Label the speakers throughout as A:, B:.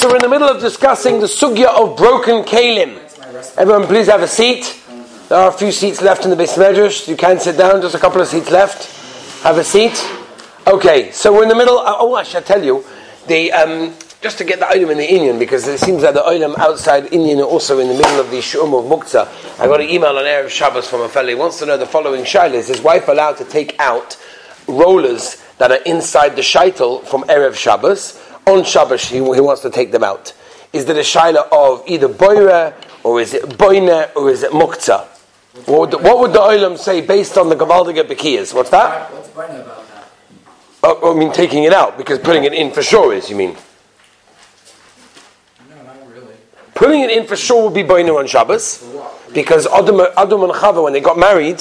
A: so we're in the middle of discussing the sugya of broken kalim. Everyone, please have a seat. There are a few seats left in the base. You can sit down. Just a couple of seats left. Have a seat. Okay, so we're in the middle. Oh, I should tell you, the um, just to get the item in the Indian, because it seems that the item outside Indian are also in the middle of the Shum of Muktzah. I got an email on Erev Shabbos from a fellow. He wants to know the following shaila: Is his wife allowed to take out rollers that are inside the shaitel from Erev Shabbos? On Shabbos, he, he wants to take them out. Is there a shaila of either boire, or is it boine, or is it muktzah? What would, what would the Olam say based on the Gavaldiga Bekiyas? What's that?
B: What's boine about that?
A: Oh, I mean, taking it out, because putting it in for sure is, you mean?
B: No, not really.
A: Putting it in for sure would be boinu on Shabbos, because Adam, Adam and Chava, when they got married,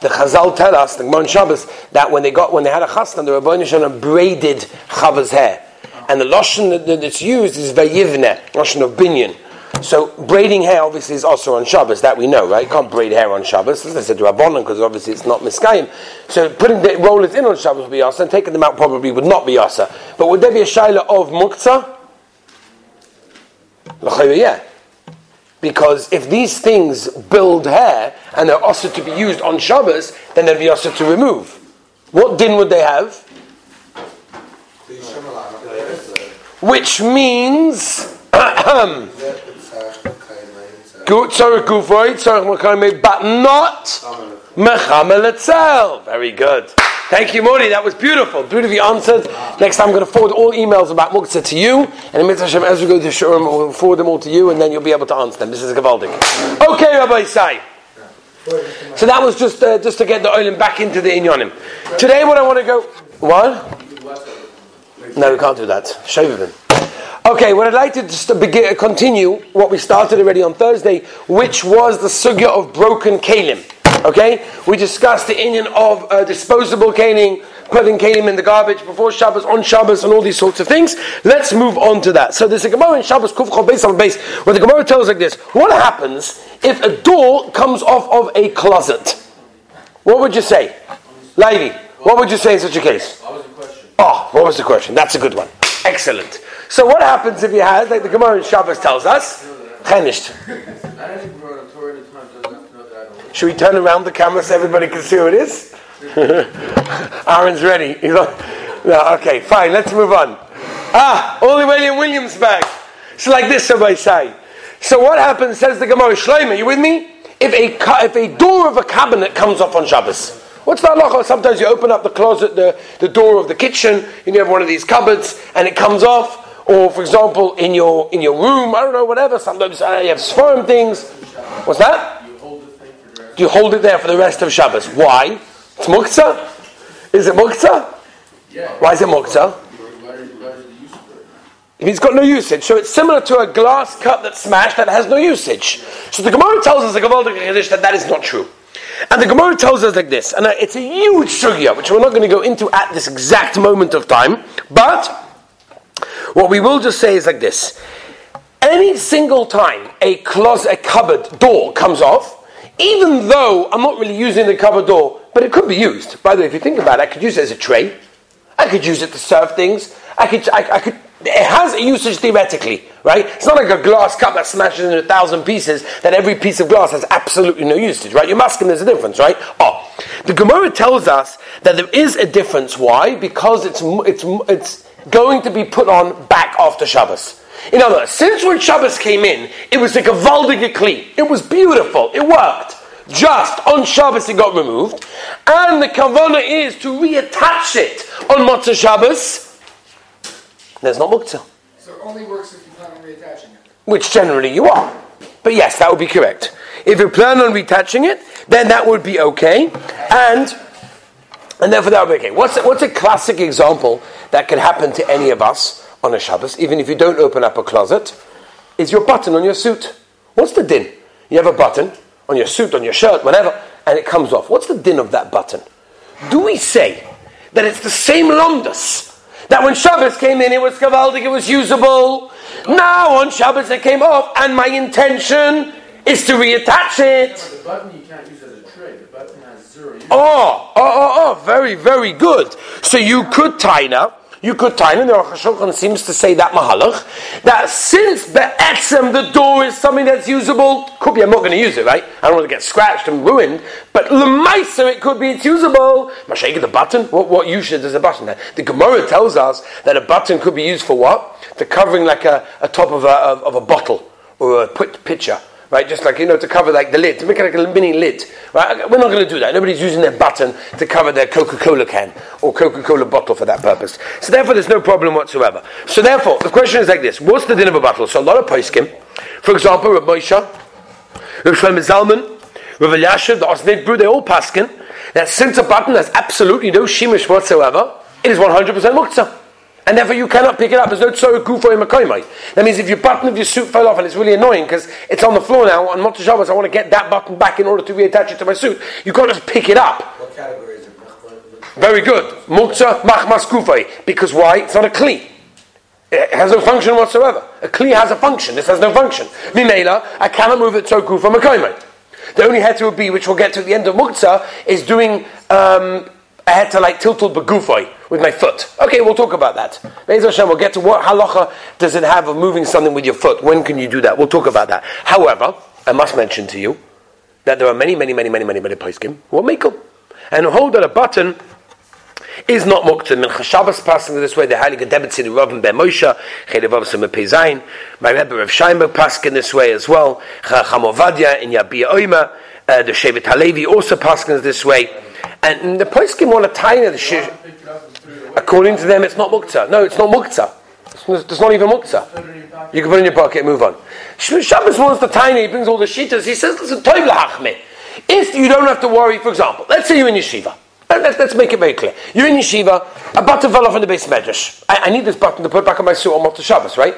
A: the Chazal tell us, the Gemara on Shabbos, that when they got when they had a chasna, the Rabbi Nishana braided Chava's hair, and the lashon that, that- that's used is vayivne, lashon of binyan. So braiding hair obviously is also on Shabbos, that we know, right? You can't braid hair on Shabbos. As I said to Rabbanon, because obviously it's not miskayim. So putting the rollers in on Shabbos would be asa, and taking them out probably would not be asa. But would there be a shaila of muktzah? Yeah. Because if these things build hair and they're also to be used on Shabbos, then they'd be also to remove. What din would they have? Which means but not mechamel itself. Very good. Thank you, Mori. That was beautiful. Beautifully answered. Next time I'm going to forward all emails about Muktzah to you, and in Mitzvah Hashem, as we go to Shurim, we'll forward them all to you, and then you'll be able to answer them. This is Gavaldik. Okay, Rabbi Sai. So that was just uh, just to get the oilim back into the inyanim. Today, what I want to go. What? No, we can't do that. Shavivin. Okay, what I'd like to just begin, continue what we started already on Thursday, which was the sugya of broken kalim. Okay, we discussed the Indian of uh, disposable kalim, putting kalim in the garbage before Shabbos, on Shabbos, and all these sorts of things. Let's move on to that. So there's a Gemara in Shabbos Kuf Beis on base where the Gemara tells like this: What happens if a door comes off of a closet? What would you say, lady? What would you say in such a case? Oh, what was the question? That's a good one. Excellent. So what happens if you have, like the Gemara in Shabbos tells us, chenished. Should we turn around the camera so everybody can see who it is? Aaron's ready. He's like, no, okay, fine, let's move on. Ah, Oli William Williams back. So like this, somebody say. So what happens, says the Gemara, Shlomo, you with me? If a, if a door of a cabinet comes off on Shabbos, what's that halacha? Sometimes you open up the closet, the, the door of the kitchen, and you have one of these cupboards, and it comes off. Or, for example, in your in your room, I don't know, whatever. Sometimes uh, you have sperm things. What's that?
B: You hold the thing for the rest.
A: Do you hold it there for the rest of Shabbos? Why? It's muktzah. Is it muktzah?
B: Yeah.
A: Why is it muktzah?
B: What is, what is the use for it?
A: If it's got no usage, so it's similar to a glass cup that's smashed that has no usage. So the Gemara tells us the Gemara that that is not true. And the Gemara tells us like this, and it's a huge sugya, which we're not going to go into at this exact moment of time, but what we will just say is like this. Any single time a closet, a cupboard door comes off, even though I'm not really using the cupboard door, but it could be used. By the way, if you think about it, I could use it as a tray. I could use it to serve things. I could, I, I could. It has a usage theoretically, right? It's not like a glass cup that smashes into a thousand pieces. That every piece of glass has absolutely no usage, right? You're masking there's a difference, right? Oh, the Gemara tells us that there is a difference. Why? Because it's it's it's going to be put on back after Shabbos. In other words, since when Shabbos came in, it was like a valdige kli. It was beautiful. It worked. Just on Shabbos it got removed, and the kavana is to reattach it on Motzah Shabbos. There's not muktzah,
C: So it only works if you plan on reattaching it.
A: which generally you are. But yes, that would be correct. If you plan on retouching it, then that would be okay, and and therefore that would be okay. What's a, what's a classic example that can happen to any of us on a Shabbos, even if you don't open up a closet? Is your button on your suit? What's the din? You have a button on your suit, on your shirt, whatever, and it comes off. What's the din of that button? Do we say that it's the same lomdus? That when Shabbos came in, it was kavaldik, it was usable. Now on Shabbos it came off, and my intention is to reattach it.
B: The button you can't use as a tray. The button has zero use.
A: Oh, oh, oh, oh, very, very good. So you could tie now. You could time, and the HaShulchan seems to say that mahalach, that since be'etzem the door is something that's usable, could be I'm not going to use it, right? I don't want to get scratched and ruined, but lemaisa it could be it's usable. Mashayik the button, what, what usage is a button there? The Gemara tells us that a button could be used for what? For covering like a, a top of a, of, of a bottle or a put pitcher right? Just like you know, to cover like the lid, to make it like a mini lid, right? We're not going to do that. Nobody's using their button to cover their Coca-Cola can or Coca-Cola bottle for that purpose. So therefore, there's no problem whatsoever. So therefore, the question is like this: What's the din of a bottle? So a lot of poskim, for example, Rav Moshe, Rav Shlomo Zalman, Rav Elyashiv, the Osnei Brew, they all paskin that since a button has absolutely no shimish whatsoever, it is 100% muktzah and therefore you cannot pick it up. There's no tzorah gufo makoimai. That means if your button of your suit fell off and it's really annoying because it's on the floor now on Motzah Shabbos, I want to get that button back in order to reattach it to my suit. You can't just pick it up.
B: What category is it?
A: Very good. Muktzah machmas gufay. Because why? It's not a kli. It has no function whatsoever. A kli has a function. This has no function. Mimela, I cannot move it to gufo makoimai. The only head to be, which we'll get to at the end of muktzah, is doing um, I had to like tiltle begufay with my foot. Okay, we'll talk about that. Be'ez Hashem, we'll get to what halacha does it have of moving something with your foot. When can you do that? We'll talk about that. However, I must mention to you that there are many, many, many, many, many, many poskim who are makel and hold that a button is not muktzah. Min chashabas passing this way, the highly gedebet the Rav Ben Moshe, chelev of some pezayin. My Rebbe Rav Shaimer passing this way as well. Chamovadia in Yabia Oima, uh, the Shevet Halevi also passing this way. And the poskim want the shir. According to them, it's not muktzah. No, it's not muktzah. It's not even muktzah. You can put it in your pocket and move on. Shabbos wants the tiny, he brings all the shitas. He says, listen, toiv lahachme. If you don't have to worry, for example, let's say you're in yeshiva. Let, us make it very clear. You're in yeshiva, a button fell off in the base medrash. I, I, need this button to put back on my suit on Motzah Shabbos, right?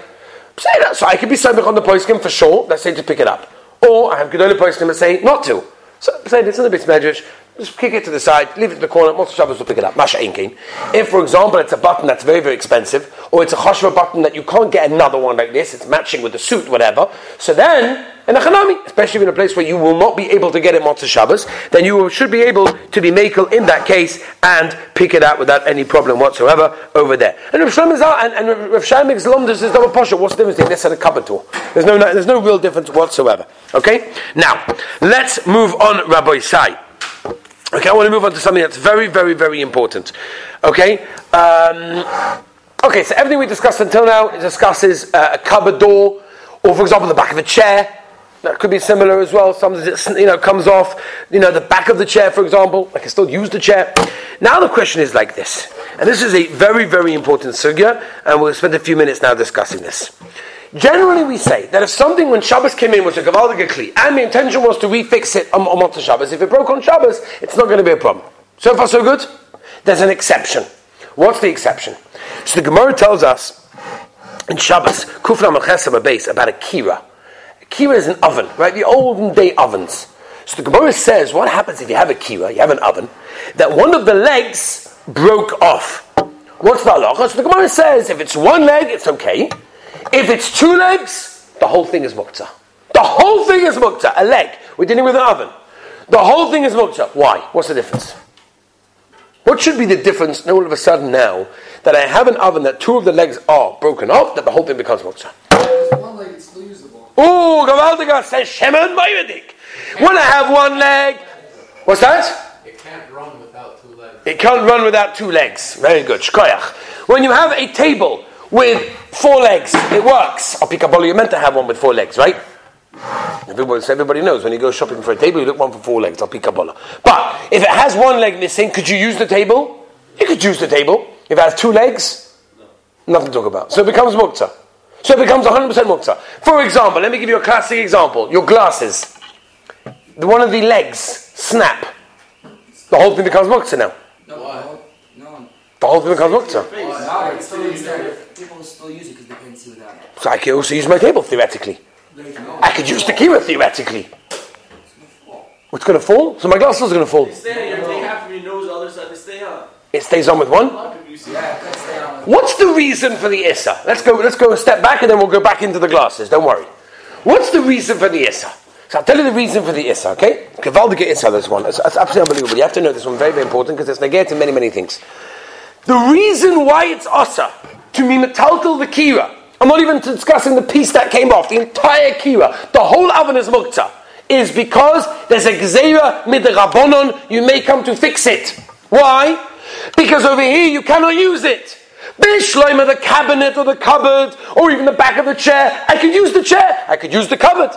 A: Say that. So I could be something on the poskim for sure, let's say to pick it up. Or I have Gedolah poskim that say not to. So say this in the base medrash, just kick it to the side, leave it in the corner, most Shabbos will pick it up. Masha Inkin. If, for example, it's a button that's very, very expensive, or it's a chashva button that you can't get another one like this, it's matching with the suit, whatever, so then, in a chanami, especially in a place where you will not be able to get it Motzah Shabbos, then you should be able to be makel in that case and pick it out without any problem whatsoever over there. And Rav Shlomo and, and Rav Shaimik Zlomdus is double posha. What's the difference between this and a cupboard tool? There's no, there's no real difference whatsoever. Okay? Now, let's move on, Rabbi Sai. Okay, I want to move on to something that's very, very, very important. Okay? Um, okay, so everything we discussed until now discusses uh, a cupboard door, or for example, the back of a chair. That could be similar as well. Sometimes it you know comes off, you know, the back of the chair, for example. I can still use the chair. Now the question is like this, and this is a very, very important sugya, and we'll spend a few minutes now discussing this. Generally, we say that if something when Shabbos came in was a gavaldig kli, and the intention was to refix it on, on Shabbos, if it broke on Shabbos, it's not going to be a problem. So far, so good. There's an exception. What's the exception? So the Gemara tells us in Shabbos, Kufra Mechesem base about a kira. A kira is an oven, right? The olden day ovens. So the Gemara says, what happens if you have a kira, you have an oven, that one of the legs broke off? What's the halacha? So the Gemara says, if it's one leg, it's okay. If it's two legs, the whole thing is muktzah. The whole thing is muktzah. A leg. We're dealing with an oven. The whole thing is muktzah. Why? What's the difference? What should be the difference all of a sudden now that I have an oven that two of the legs are broken off, that the whole thing becomes muktzah?
C: One leg is still usable.
A: Ooh, Gavaldiga says Shemon Mayadik. When I have one leg, what's that?
B: It can't run without two legs.
A: It can't run without two legs. Very good. Shkoyach. When you have a table with four legs. It works. Oh, I'll pick a picabolo, you're meant to have one with four legs, right? Everybody, everybody knows when you go shopping for a table, you look one for four legs, I'll pick a picabolo. But if it has one leg missing, could you use the table? You could use the table. If it has two legs, nothing to talk about. So it becomes mukta. So it becomes 100% mukta. For example, let me give you a classic example. Your glasses. The, one of the legs snap. The whole thing becomes mukta now.
C: No, no.
A: The whole thing becomes mukta.
C: No, it's still usable. People still use it because they can't see without it.
A: So I could also use my table theoretically. I could use the kira theoretically. What's going to fall? So my glasses are going to fall.
D: Stay on. You take half of your nose, the other side, they stay on.
A: It stays on with one.
D: A lot of people you see.
C: Yeah, it could stay on.
A: What's the reason for the issa? Let's go. Let's go a step back, and then we'll go back into the glasses. Don't worry. What's the reason for the issa? So I'll tell you the reason for the issa. Okay, Kavaldige issa. This one. It's, it's absolutely unbelievable. You have to know this one. Very, very important because it's negated many, many things. The reason why it's asa to be metaltal the kira, I'm not even discussing the piece that came off, the entire kira, the whole oven is mukta, is because there's a gzeira midrabanon, you may come to fix it. Why? Because over here you cannot use it. Bishloim of the cabinet or the cupboard or even the back of the chair. I could use the chair. I could use the cupboard.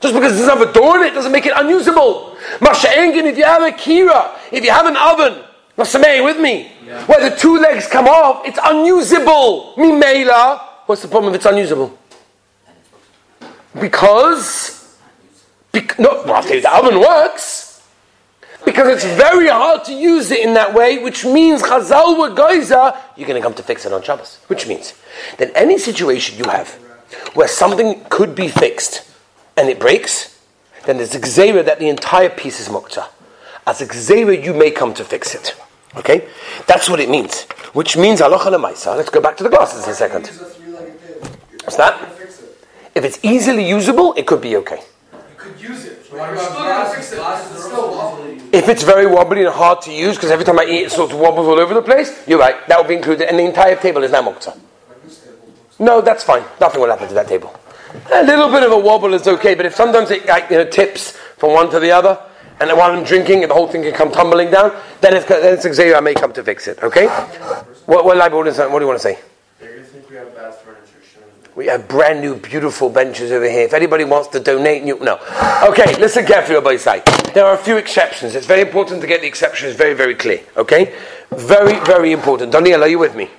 A: Just because it doesn't have a door in it doesn't make it unusable. Masha Engin, if you have a kira, if you have an oven, Masamei with me. Where the two legs come off, it's unusable. Mimela. What's the problem if it's unusable? Because, bec- no, well, I'll the oven works. Because it's very hard to use it in that way, which means Chazal wa Goiza, you're going to come to fix it on Shabbos. Which means that any situation you have where something could be fixed and it breaks, then there's a that the entire piece is mukta. As a you may come to fix it. Okay? That's what it means. Which means halacha lemaisa. Let's go back to the glasses in a second. What's that? If it's easily usable, it could be okay.
B: You could use it.
A: If it's very wobbly and hard to use, because every time I eat it sort of wobbles all over the place, you're right, that will be included, and the entire table is now mukta. No, that's fine. Nothing will happen to that table. A little bit of a wobble is okay, but if sometimes it like, you know, tips from one to the other, and while I'm drinking, the whole thing can come tumbling down, then it's, then it's exactly I may come to fix it. Okay? What, what, what, what do you want to say? We have brand new, beautiful benches over here. If anybody wants to donate, you, no. Okay, listen carefully, Rabbi Say. There are a few exceptions. It's very important to get the exceptions very, very clear. Okay? Very, very important. Daniel, are you with me?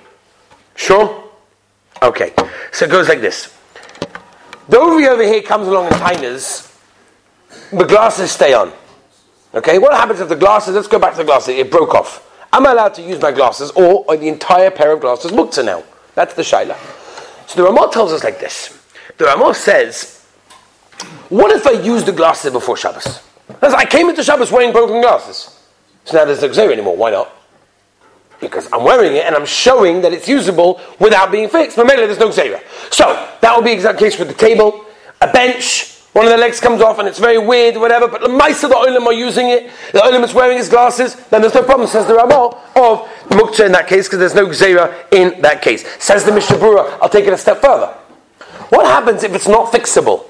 A: Sure? Okay. So it goes like this. The ovary over here comes along in tiners. The glasses stay on. Okay? What happens if the glasses, let's go back to the glasses, it broke off. Am I allowed to use my glasses or are the entire pair of glasses mukta now? That's the shaila. So the Ramah tells us like this. The Ramah says, what if I use the glasses before Shabbos? As I came into Shabbos wearing broken glasses. So now there's no Xer anymore. Why not? Because I'm wearing it and I'm showing that it's usable without being fixed. But mainly there's no gzera. So that would be exact case with the table, a bench, one of the legs comes off and it's very weird, whatever, but the mice of the olim are using it, the olim is wearing his glasses, then there's no problem, says the Ramah, of muktzah in that case, because there's no gzera in that case. Says the Mishnah Berurah, I'll take it a step further. What happens if it's not fixable?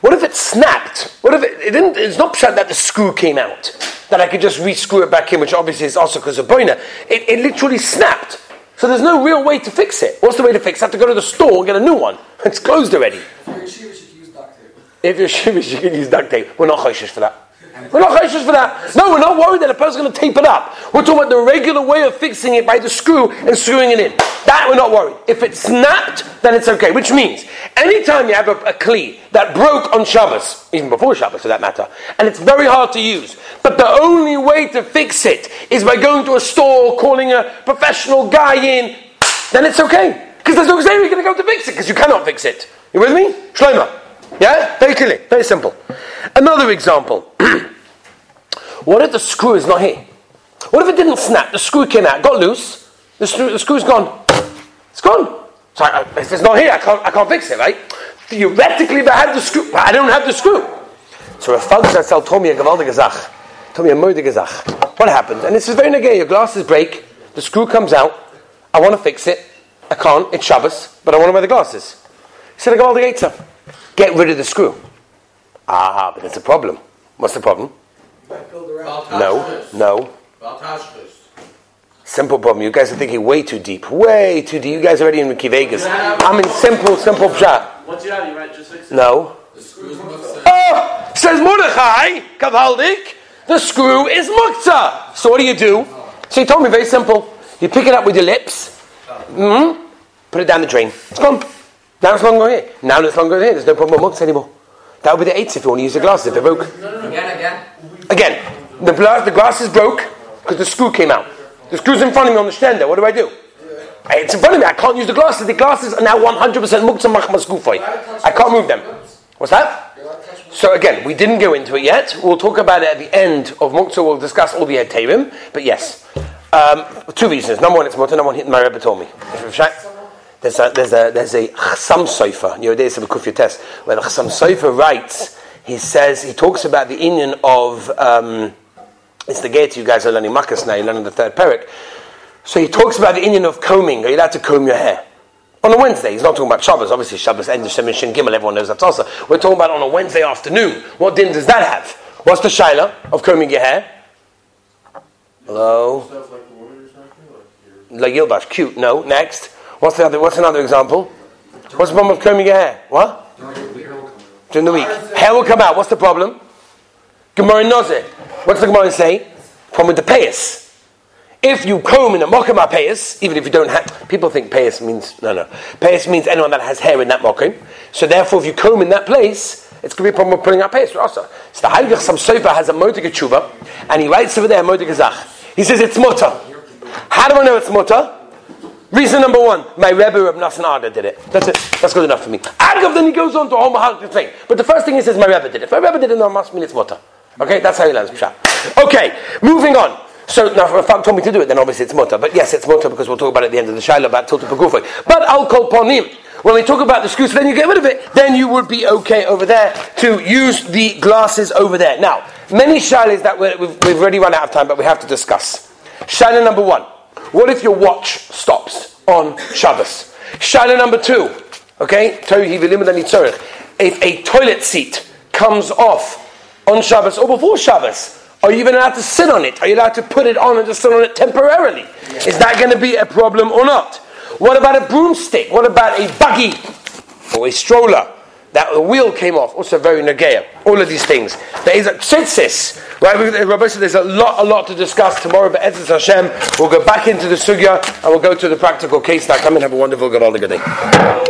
A: What if it snapped? What if it, it didn't, it's not that the screw came out, that I could just re-screw it back in, which obviously is also because of boina. It, it literally snapped. So there's no real way to fix it. What's the way to fix it? I have to go to the store and get a new one. It's closed already. If you're Shevish, you can use duct tape. We're not chayshish for that. We're not chayshish for that. No, we're not worried that a person's going to tape it up. We're talking about the regular way of fixing it by the screw and screwing it in. That we're not worried. If it's snapped, then it's okay. Which means, anytime you have a, a kli that broke on Shabbos, even before Shabbos for that matter, and it's very hard to use, but the only way to fix it is by going to a store, calling a professional guy in, then it's okay. Because there's no way you're going to go to fix it, because you cannot fix it. You with me? Shlomo. Yeah? Very clearly. Very simple. Another example. what if the screw is not here? What if it didn't snap? The screw came out, got loose. The, screw, the screw's gone. It's gone. So I, if it's not here, I can't, I can't fix it, right? Theoretically, if I had the screw, I don't have the screw. So Rav Zatzal told me a gewaldige Zach. Told me a moedige Zach. What happened? And this is very negay. Your glasses break. The screw comes out. I want to fix it. I can't. It's Shabbos. But I want to wear the glasses. He said, I go all the gates up. Get rid of the screw. Ah, but it's a problem. What's the problem? No, no. Simple problem. You guys are thinking way too deep. Way too deep. You guys are already in Mickey Vegas. I'm in simple, simple shot.
D: Once you have you right, just fix it.
A: No. Oh, says Mordechai, Kavaldik, the screw is mukta. So what do you do? So he told me very simple. You pick it up with your lips, mm-hmm, put it down the drain. It's gone. Now it's longer here. Now it's longer here. There's no problem with mugs anymore. That would be the eights if you want to use the glasses if they broke.
C: Again, again.
A: Again, the, glass, the glasses broke because the screw came out. The screw's in front of me on the stand there. What do I do? It's in front of me. I can't use the glasses. The glasses are now 100% muktzah machmas gufay. I can't move them. What's that? So again, we didn't go into it yet. We'll talk about it at the end of muktzah. We'll discuss all the heterim. But yes, um, two reasons. Number one, it's mutter. Number one, my Rebbe told me. There's a there's a there's a Chassam Sofer. You know, there's a Kufya test when Chassam Sofer writes. He says he talks about the union of um, it's the gate you guys are learning Makkos now. You're learning the third parak. So he talks about the Indian of combing. Are you allowed to comb your hair? On a Wednesday, he's not talking about Shabbos. Obviously, Shabbos ends of Siman Shin Gimel. Everyone knows that's also. We're talking about on a Wednesday afternoon. What din does that have? What's the shaila of combing your hair? Hello,
B: Stuff like the woman or something? Like
A: like Yilbash, cute. No, next. What's the other? What's another example? What's the problem with combing your hair? What? During the week, hair will come out. What's the problem? Gemara knows it. What's the Gemara say? Problem with the payas. If you comb in a mokum payas, even if you don't have, people think payas means no, no. Payas means anyone that has hair in that mokum. So therefore, if you comb in that place, it's going to be a problem with putting out payas. So the Heilige Chassam Sofer has a motik tshuva, and he writes over there motik zach. He says it's mutter. How do I know it's mutter? Reason number one, my Rebbe Reb Nassan Adler did it. That's it. That's good enough for me. Agav then he goes on to a whole thing. But the first thing he says, my Rebbe did it. If my Rebbe did it, no, must mean it's mutter. Okay, that's how he learns Pshat. Okay, moving on. So now, if Fak told me to do it, then obviously it's mutter. But yes, it's mutter because we'll talk about it at the end of the Shiloh about Tilta Pagufay. But I'll call Ponim. When we talk about the screws, then you get rid of it. Then you would be okay over there to use the glasses over there. Now, many shilas that we've, we've already run out of time, but we have to discuss. Shilah number one. What if your watch stops on Shabbos? Shilah number two. Okay? If a toilet seat comes off on Shabbos or before Shabbos, are you even allowed to sit on it? Are you allowed to put it on and just sit on it temporarily? Is that going to be a problem or not? What about a broomstick? What about a buggy or a stroller? That the wheel came off, also very negaya. All of these things. There is a tzitzis, right? Uh, Rabbi said there's a lot, a lot to discuss tomorrow. But Ezra Hashem, we'll go back into the sugya and we'll go to the practical case. Now, come and have a wonderful, good the good day.